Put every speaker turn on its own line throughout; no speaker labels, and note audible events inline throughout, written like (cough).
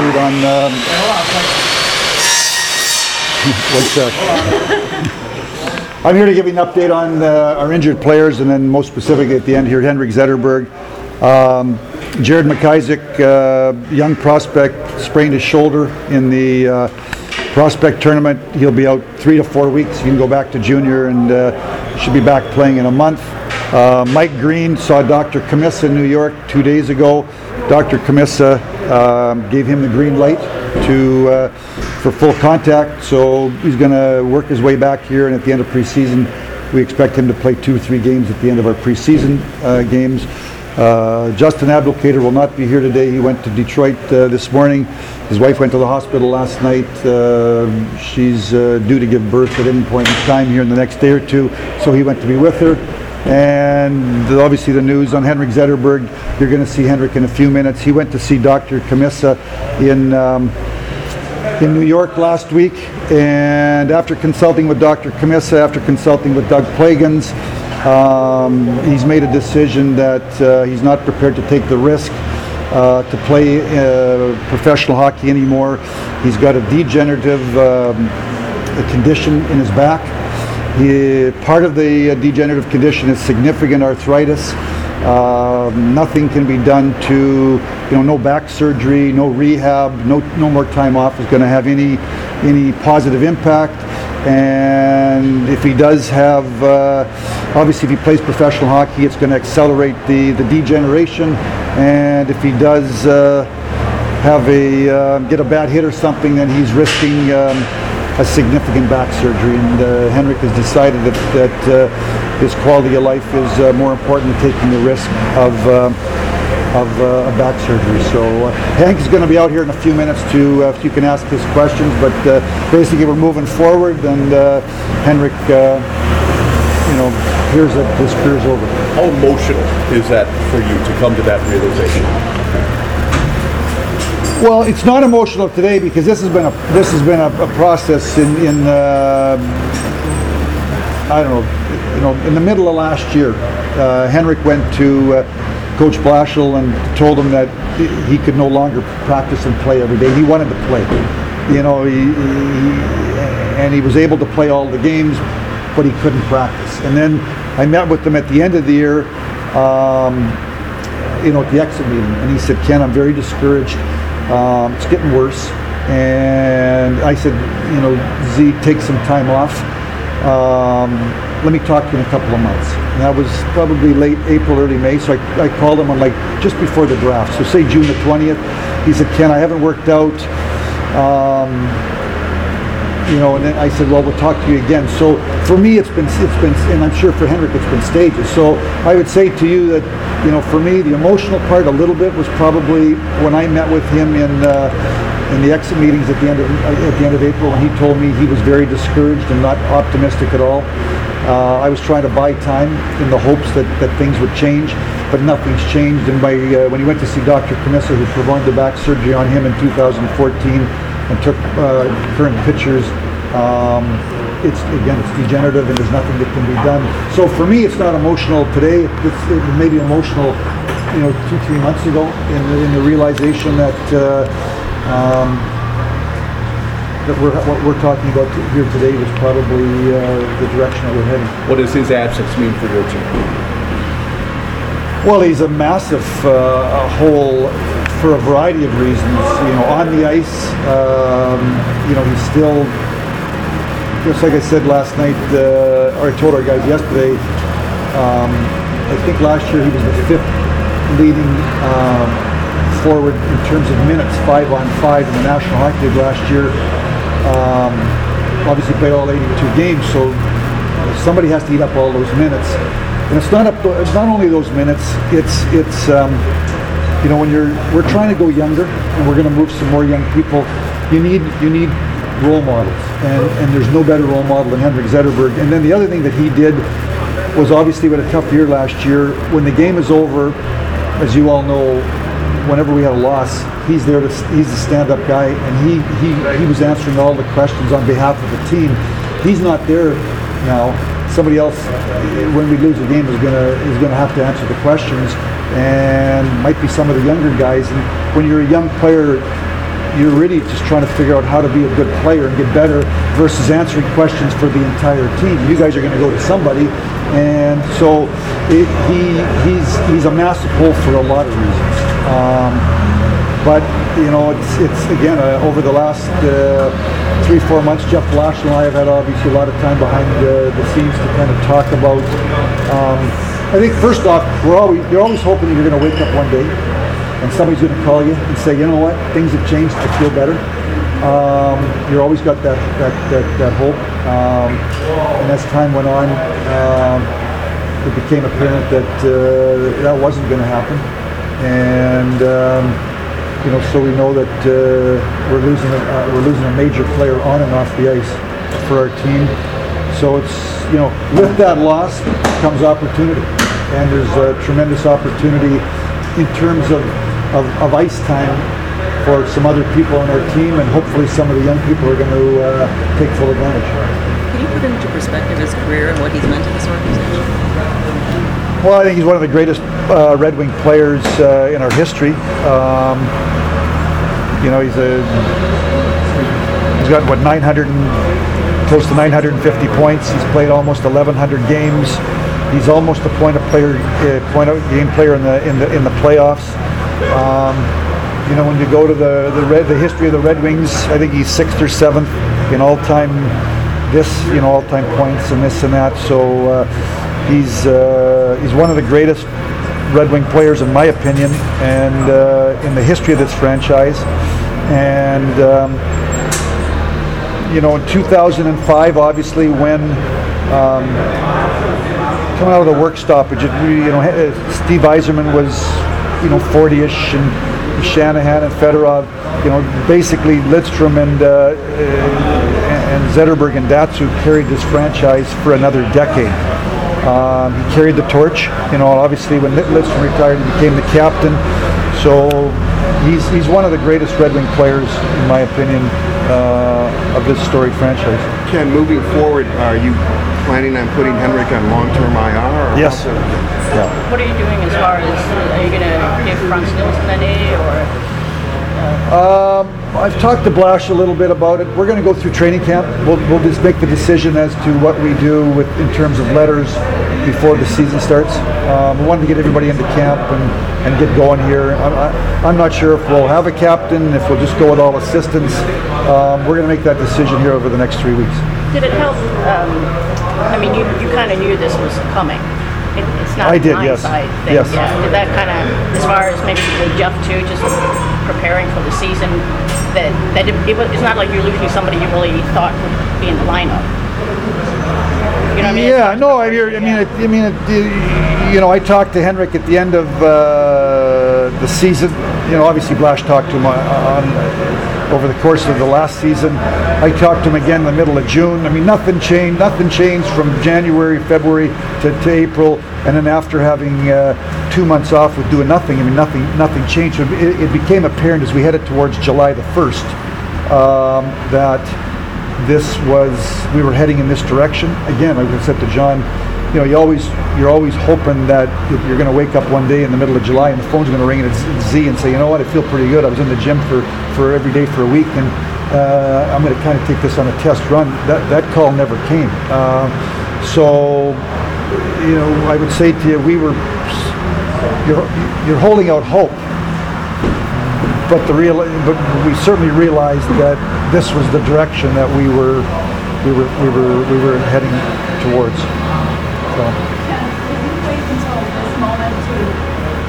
update on, um, (laughs) one sec. (laughs) I'm here to give you an update on uh, our injured players, and then most specifically at the end here, Henrik Zetterberg. Um, Jared McIsaac, uh, young prospect, sprained his shoulder in the uh, prospect tournament. He'll be out three to four weeks. He can go back to junior and uh, should be back playing in a month. Uh, Mike Green saw Dr. Cammisa in New York two days ago. Dr. Cammisa um, gave him the green light to uh, for full contact, so he's going to work his way back here. And at the end of preseason, we expect him to play two or three games at the end of our preseason uh, games. Uh, Justin Abdelkader will not be here today. He went to Detroit uh, this morning. His wife went to the hospital last night. Uh, she's due to give birth at any point in time here in the next day or two, so he went to be with her. And obviously the news on Henrik Zetterberg, you're going to see Henrik in a few minutes. He went to see Dr. Cammisa in um, in New York last week, and after consulting with Dr. Cammisa, after consulting with Doug Plagens, um, he's made a decision that uh, he's not prepared to take the risk uh, to play uh, professional hockey anymore. He's got a degenerative um, condition in his back. Part of the uh, degenerative condition is significant arthritis. Um, nothing can be done to, you know, no back surgery, no rehab, no no more time off is going to have any any positive impact. And if he does have, uh, obviously, if he plays professional hockey, it's going to accelerate the the degeneration. And if he does uh, have a uh, get a bad hit or something, then he's risking um, a significant back surgery. And uh, Henrik has decided that that uh, his quality of life is uh, more important than taking the risk of. Uh, of uh, a back surgery. So uh, Hank is going to be out here in a few minutes to, if you can ask his questions, but basically we're moving forward and Henrik, you know, here's that his career's over.
How emotional is that for you to come to that realization?
Well, it's not emotional today because this has been a this has been a, a process in in uh, I don't know, you know, in the middle of last year. Uh, Henrik went to uh, Coach Blashill and told him that he could no longer practice and play every day. He wanted to play, you know, he, he, and he was able to play all the games, but he couldn't practice. And then I met with him at the end of the year. Um, you know, at the exit meeting, and he said, "Ken, I'm very discouraged. Um, it's getting worse." And I said, "You know, Z, take some time off. Um, let me talk to you in a couple of months." And that was probably late April, early May. So I, I called him on like just before the draft. So say June the 20th. He said, "Ken, I haven't worked out." Um, you know, and then I said, well, we'll talk to you again. So for me, it's been, it's been, and I'm sure for Henrik, it's been stages. So I would say to you that, you know, for me, the emotional part a little bit was probably when I met with him in, uh, in the exit meetings at the end of, at the end of April, and he told me he was very discouraged and not optimistic at all. Uh, I was trying to buy time in the hopes that, that things would change, but nothing's changed. And by, uh, when he went to see Dr. Cammisa, who performed the back surgery on him in 2014, and took uh, current pictures. Um, it's again, it's degenerative, and there's nothing that can be done. So for me, it's not emotional today. It's, it emotional, you know, two, three months ago, in the, in the realization that uh, um, that we're what we're talking about here today was probably uh, the direction that we're heading.
What does his absence mean for your team?
Well, he's a massive uh, hole for a variety of reasons. You know, on the ice, um, you know, he's still, just like I said last night, uh, or I told our guys yesterday, um, I think last year he was the fifth leading um, forward in terms of minutes, five on five in the National Hockey League last year. Um, obviously played all 82 games, so somebody has to eat up all those minutes. And it's not up. It's not only those minutes. It's it's um, you know when you're we're trying to go younger and we're going to move some more young people. You need you need role models, and and there's no better role model than Henrik Zetterberg. And then the other thing that he did was obviously with a tough year last year. When the game is over, as you all know, whenever we had a loss, he's there to he's the stand-up guy, and he he he was answering all the questions on behalf of the team. He's not there now. Somebody else, when we lose a game, is gonna is gonna have to answer the questions, and might be some of the younger guys. And when you're a young player, you're really just trying to figure out how to be a good player and get better versus answering questions for the entire team. You guys are going to go to somebody, and so it, he he's he's a massive hole for a lot of reasons. Um, but you know, it's it's again uh, over the last uh, three four months. Jeff Blash and I have had obviously a lot of time behind uh, the scenes to kind of talk about. Um, I think first off, we're always you're always hoping you're going to wake up one day and somebody's going to call you and say, you know what, things have changed. I feel better. Um, you're always got that that that, that hope. Um, and as time went on, um, it became apparent that uh, that wasn't going to happen. And um, you know, so we know that uh, we're losing a, uh, we're losing a major player on and off the ice for our team. So it's you know, with that loss comes opportunity, and there's a tremendous opportunity in terms of, of, of ice time for some other people on our team, and hopefully some of the young people are going to uh, take full advantage.
Can you put into perspective his career and what he's meant to this organization?
Well, I think he's one of the greatest uh, Red Wing players uh, in our history. Um, you know, he's a he's got what 900 and, close to 950 points. He's played almost 1,100 games. He's almost a point of player, uh, point of game player in the in the in the playoffs. Um, you know, when you go to the the red, the history of the Red Wings, I think he's sixth or seventh in all-time this, you know, all-time points and this and that. So uh, he's uh, he's one of the greatest Red Wing players, in my opinion, and uh, in the history of this franchise. And um, you know, in 2005, obviously, when um, coming out of the work stoppage, you know, Steve Yzerman was, you know, 40ish, and Shanahan and Fedorov, you know, basically Lidstrom and uh, and Zetterberg and Datsyuk carried this franchise for another decade. Um, he carried the torch. You know, obviously when Lidstrom retired, he became the captain. So he's he's one of the greatest Red Wing players, in my opinion, uh, of this storied franchise.
Ken, moving forward, are you planning on putting Henrik on long-term IR? or
Yes.
how's
Yeah.
What are you doing as far as, are you gonna give Frans Nielsen money or?
I've talked to Blash a little bit about it. We're going to go through training camp. We'll, we'll just make the decision as to what we do with in terms of letters before the season starts. Um, we wanted to get everybody into camp and, and get going here. I'm, I, I'm not sure if we'll have a captain, if we'll just go with all assistants. Um, we're going to make that decision here over the next three weeks.
Did it help, um, I mean, you, you kinda knew this was coming. It- It's not
I did, yes.
thing,
Yes.
yeah. Did that kinda, as far as maybe with Jeff too, just preparing for the season, that, that it, it was, it's not like you're losing somebody you really thought would be in the lineup? You know what I mean?
Yeah, no, I, hear- I mean, it, I mean, it, you know, I talked to Henrik at the end of uh, the season. You know, obviously Blash talked to him on, over the course of the last season. I talked to him again in the middle of June. I mean, nothing changed. Nothing changed from January, February to, to April, and then after having uh, two months off with doing nothing, I mean, nothing, nothing changed. It, it became apparent as we headed towards July the first um, that this was we were heading in this direction again like i said to john you know you always you're always hoping that you're going to wake up one day in the middle of july and the phone's going to ring and it's z and say you know what? I feel pretty good. I was in the gym for for every day for a week and uh, i'm going to kind of take this on a test run. That that call never came. Uh, so you know i would say to you we were you're you're holding out hope. But the real, but we certainly realized that this was the direction that we were, we were, we were, we were heading towards. So,
Did you wait until this moment to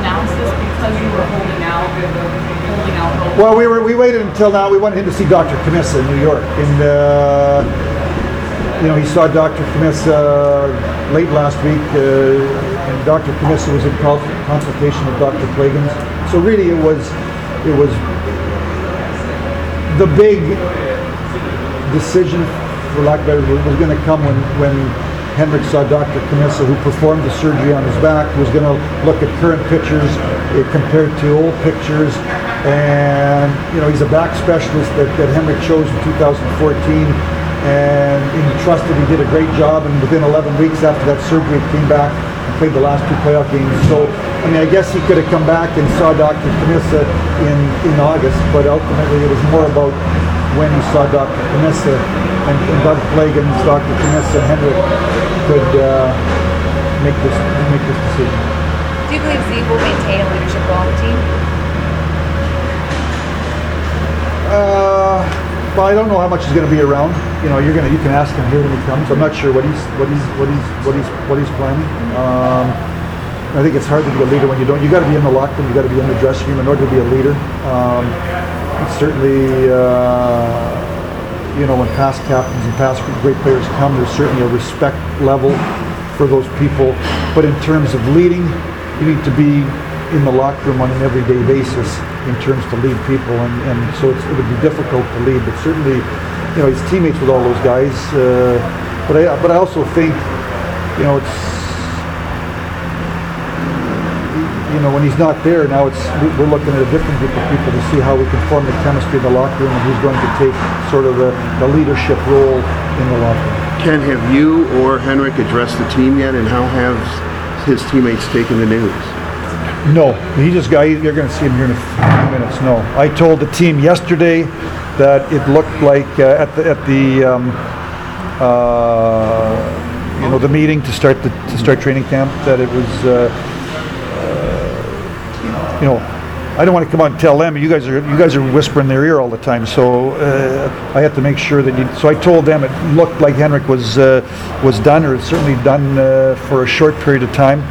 announce this because you were holding out, holding out hope?
well, we were, we waited until now. We went in to see Dr. Cammisa in New York, and uh, you know, he saw Dr. Cammisa late last week, uh, and Dr. Cammisa was in consultation with Dr. Plagens. So really, it was, it was the big decision, for lack of a better word, was going to come when, when Henrik saw Dr. Cammisa, who performed the surgery on his back, was going to look at current pictures eh, compared to old pictures. And, you know, he's a back specialist that, that Henrik chose in 2014. and he trusted he did a great job, and within 11 weeks after that surgery, he came back and played the last two playoff games. So, I mean, I guess he could have come back and saw Dr. Cammisa in, in August, but ultimately it was more about when he saw Dr. Cammisa and, and Doug Plagens, Dr. Cammisa, and Henrik could uh, make this make this decision.
Do you believe Z will maintain a leadership role on the team?
Uh, well, I don't know how much he's going to be around. You know, you're gonna you can ask him here when he comes. I'm not sure what he's what he's what he's what he's what he's planning. Um, I think it's hard to be a leader when you don't. You got to be in the locker room. You got to be in the dressing room in order to be a leader. Um, certainly, uh, you know, when past captains and past great players come, there's certainly a respect level for those people. But in terms of leading, you need to be in the locker room on an everyday basis in terms to lead people, and, and so it would be difficult to lead. But certainly, you know, he's teammates with all those guys. Uh, but I, but I also think, you know, it's you know, when he's not there, now it's, we- we're looking at a different group of people to see how we can form the chemistry in the locker room and who's going to take sort of the, the leadership role in the locker room.
Ken, have you or Henrik addressed the team yet, and how have his teammates taken the news?
No, he just got, you're gonna see him here in a few minutes, no. I told the team yesterday that it looked like, uh, at the, at the, um, uh, you know, the meeting to start the, to start training camp, that it was, uh, you know, I don't wanna come out and tell them, you guys are, you guys are whispering in their ear all the time, so, uh, I have to make sure that you, so I told them it looked like Henrik was, uh, was done, or certainly done, uh, for a short period of time.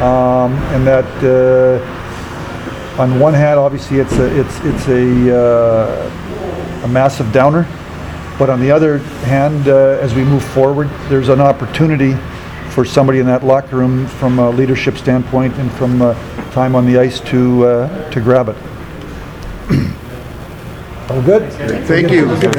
Um, and that, uh, on one hand, obviously, it's a, it's, it's a, uh, a massive downer. But on the other hand, uh, as we move forward, there's an opportunity for somebody in that locker room from a leadership standpoint and from time on the ice to, uh, to grab it. All good?
Thank you.